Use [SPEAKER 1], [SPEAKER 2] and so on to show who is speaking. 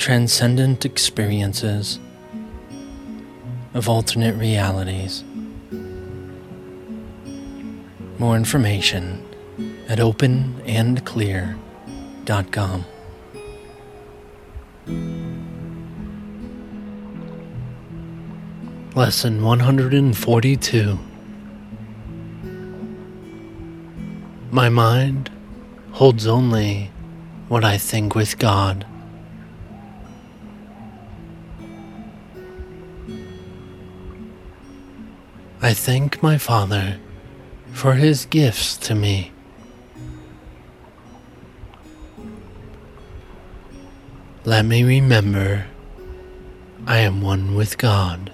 [SPEAKER 1] transcendent experiences of alternate realities. More information at openandclear.com. Lesson 142 My mind holds only what I think with God. I thank my Father for his gifts to me. Let me remember I am one with God.